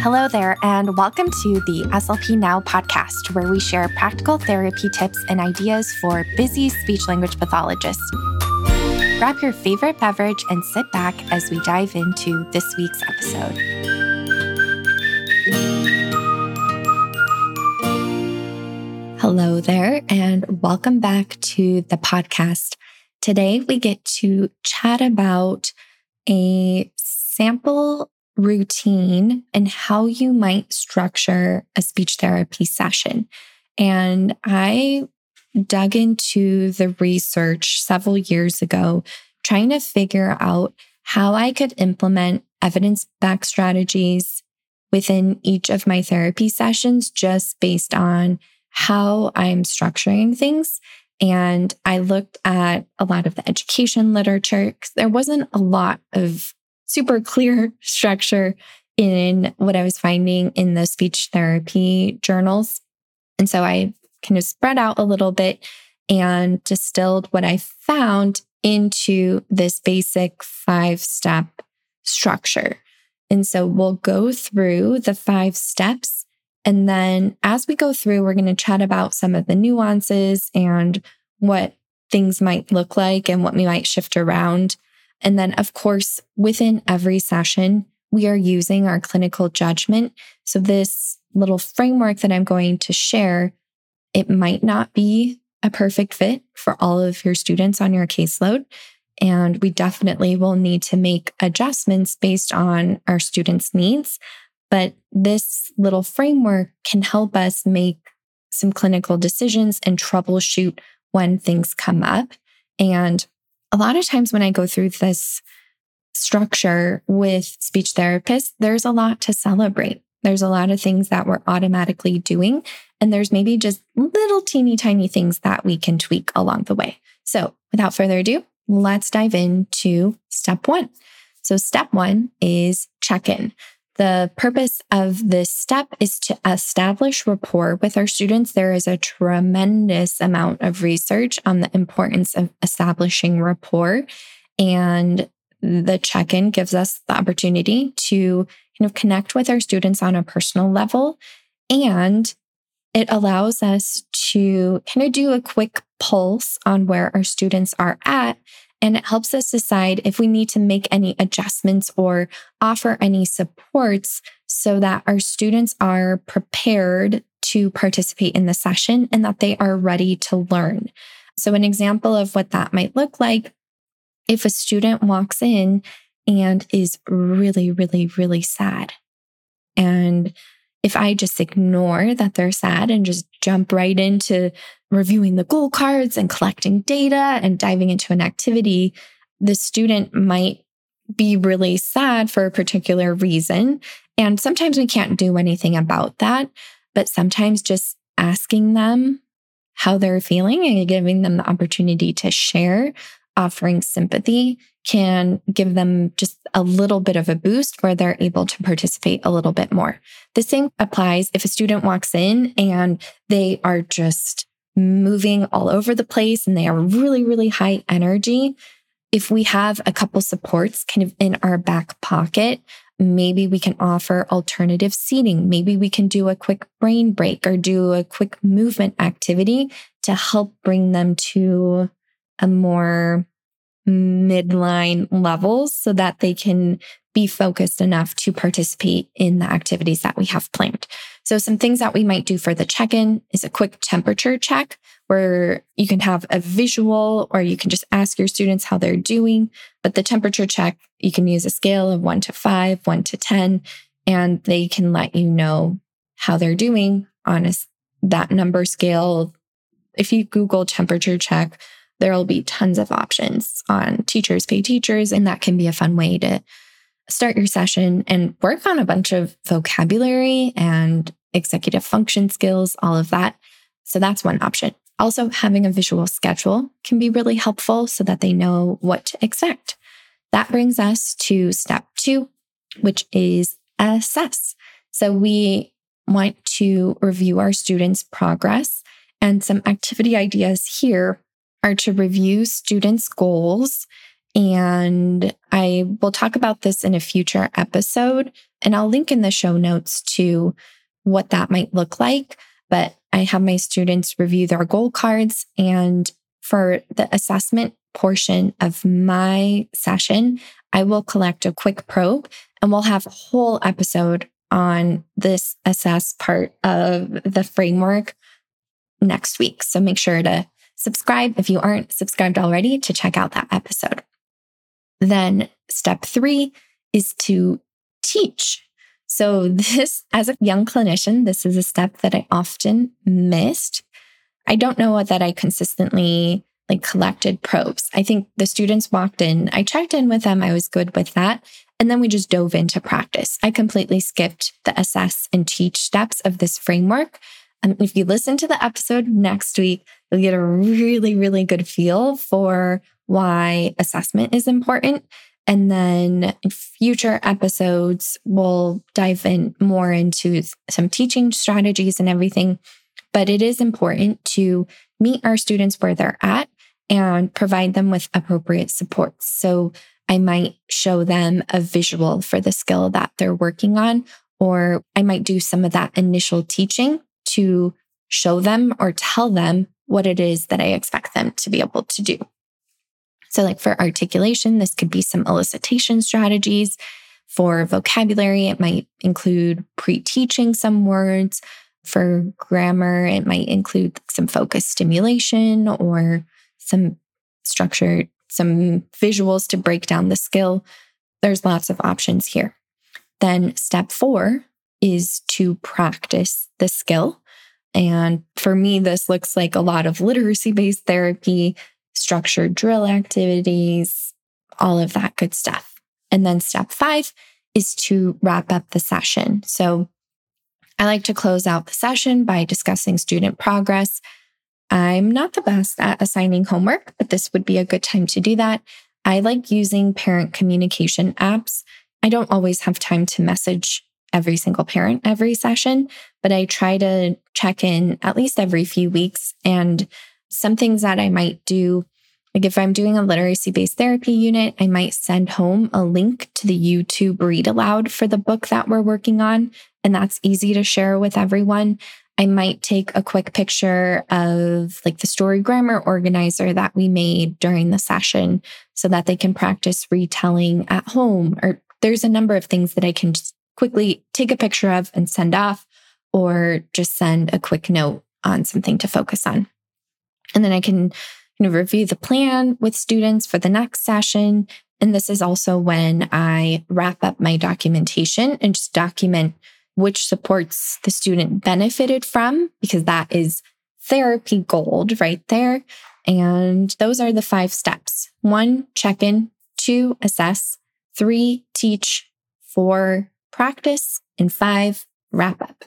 Hello there, and welcome to the SLP Now podcast, where we share practical therapy tips and ideas for busy speech language pathologists. Grab your favorite beverage and sit back as we dive into this week's episode. Hello there, and welcome back to the podcast. Today, we get to chat about a sample routine and how you might structure a speech therapy session. And I dug into the research several years ago, trying to figure out how I could implement evidence backed strategies within each of my therapy sessions just based on how I'm structuring things. And I looked at a lot of the education literature because there wasn't a lot of super clear structure in what I was finding in the speech therapy journals. And so I kind of spread out a little bit and distilled what I found into this basic five step structure. And so we'll go through the five steps. And then as we go through, we're going to chat about some of the nuances and what things might look like and what we might shift around and then, of course, within every session, we are using our clinical judgment. So, this little framework that I'm going to share, it might not be a perfect fit for all of your students on your caseload. And we definitely will need to make adjustments based on our students' needs. But this little framework can help us make some clinical decisions and troubleshoot when things come up. And a lot of times when I go through this structure with speech therapists, there's a lot to celebrate. There's a lot of things that we're automatically doing. And there's maybe just little teeny tiny things that we can tweak along the way. So without further ado, let's dive into step one. So, step one is check in. The purpose of this step is to establish rapport with our students. There is a tremendous amount of research on the importance of establishing rapport. And the check in gives us the opportunity to kind of connect with our students on a personal level. And it allows us to kind of do a quick pulse on where our students are at and it helps us decide if we need to make any adjustments or offer any supports so that our students are prepared to participate in the session and that they are ready to learn. So, an example of what that might look like if a student walks in and is really, really, really sad. And if I just ignore that they're sad and just jump right into reviewing the goal cards and collecting data and diving into an activity, the student might be really sad for a particular reason. And sometimes we can't do anything about that. But sometimes just asking them how they're feeling and giving them the opportunity to share, offering sympathy can give them just a little bit of a boost where they're able to participate a little bit more. The same applies if a student walks in and they are just moving all over the place and they are really, really high energy. If we have a couple supports kind of in our back pocket, maybe we can offer alternative seating. Maybe we can do a quick brain break or do a quick movement activity to help bring them to a more midline levels so that they can be focused enough to participate in the activities that we have planned. So, some things that we might do for the check in is a quick temperature check where you can have a visual or you can just ask your students how they're doing. But the temperature check, you can use a scale of one to five, one to 10, and they can let you know how they're doing on a, that number scale. If you Google temperature check, there will be tons of options on Teachers Pay Teachers, and that can be a fun way to start your session and work on a bunch of vocabulary and executive function skills, all of that. So that's one option. Also, having a visual schedule can be really helpful so that they know what to expect. That brings us to step two, which is assess. So we want to review our students' progress and some activity ideas here are to review students' goals. And I will talk about this in a future episode, And I'll link in the show notes to what that might look like. But I have my students review their goal cards. And for the assessment portion of my session, I will collect a quick probe and we'll have a whole episode on this assess part of the framework next week. So make sure to subscribe if you aren't subscribed already to check out that episode. Then step three is to teach. So this, as a young clinician, this is a step that I often missed. I don't know that I consistently like collected probes. I think the students walked in, I checked in with them, I was good with that. And then we just dove into practice. I completely skipped the assess and teach steps of this framework. And if you listen to the episode next week, you'll get a really, really good feel for why assessment is important. And then in future episodes, we'll dive in more into some teaching strategies and everything. But it is important to meet our students where they're at and provide them with appropriate supports. So I might show them a visual for the skill that they're working on, or I might do some of that initial teaching to show them or tell them what it is that I expect them to be able to do. So, like for articulation, this could be some elicitation strategies. For vocabulary, it might include pre teaching some words. For grammar, it might include some focus stimulation or some structured, some visuals to break down the skill. There's lots of options here. Then, step four is to practice the skill. And for me, this looks like a lot of literacy based therapy, structured drill activities, all of that good stuff. And then step five is to wrap up the session. So I like to close out the session by discussing student progress. I'm not the best at assigning homework, but this would be a good time to do that. I like using parent communication apps. I don't always have time to message every single parent every session, but I try to check in at least every few weeks. And some things that I might do, like if I'm doing a literacy based therapy unit, I might send home a link to the YouTube read aloud for the book that we're working on. And that's easy to share with everyone. I might take a quick picture of like the story grammar organizer that we made during the session so that they can practice retelling at home. Or there's a number of things that I can quickly take a picture of and send off, or just send a quick note on something to focus on. And then I can you know, review the plan with students for the next session. And this is also when I wrap up my documentation and just document which supports the student benefited from, because that is therapy gold right there. And those are the five steps one, check in, two, assess, three, teach, four, practice, and five, wrap up.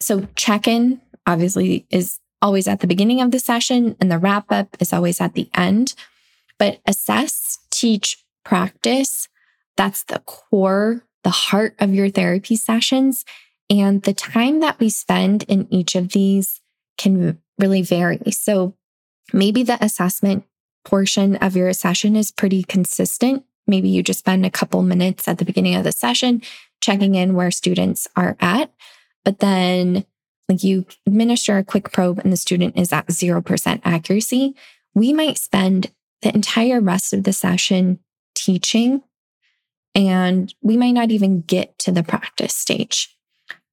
So check in obviously is always at the beginning of the session, and the wrap up is always at the end. But assess, teach, practice, that's the core, the heart of your therapy sessions. And the time that we spend in each of these can really vary. So maybe the assessment portion of your session is pretty consistent. Maybe you just spend a couple minutes at the beginning of the session checking in where students are at. But then, like you administer a quick probe and the student is at 0% accuracy, we might spend the entire rest of the session teaching and we might not even get to the practice stage.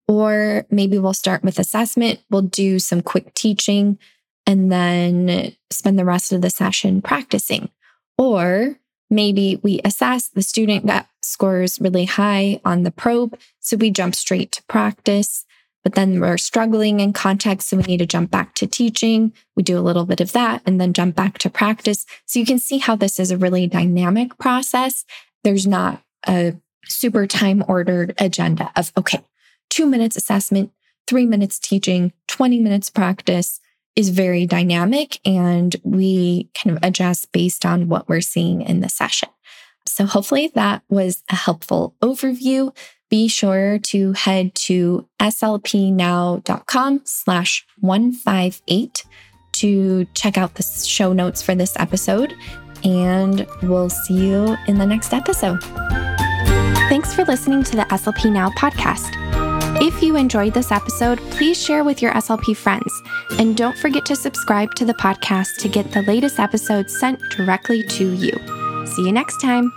Or maybe we'll start with assessment, we'll do some quick teaching, and then spend the rest of the session practicing. Or maybe we assess the student got scores really high on the probe. So we jump straight to practice, but then we're struggling in context. So we need to jump back to teaching. We do a little bit of that and then jump back to practice. So you can see how this is a really dynamic process. There's not a super time ordered agenda of, okay, two minutes assessment, three minutes teaching, 20 minutes practice is very dynamic and we kind of adjust based on what we're seeing in the session. So hopefully that was a helpful overview. Be sure to head to slpnow.com slash 158 to check out the show notes for this episode. And we'll see you in the next episode. Thanks for listening to the SLP Now podcast. If you enjoyed this episode, please share with your SLP friends. And don't forget to subscribe to the podcast to get the latest episodes sent directly to you. See you next time.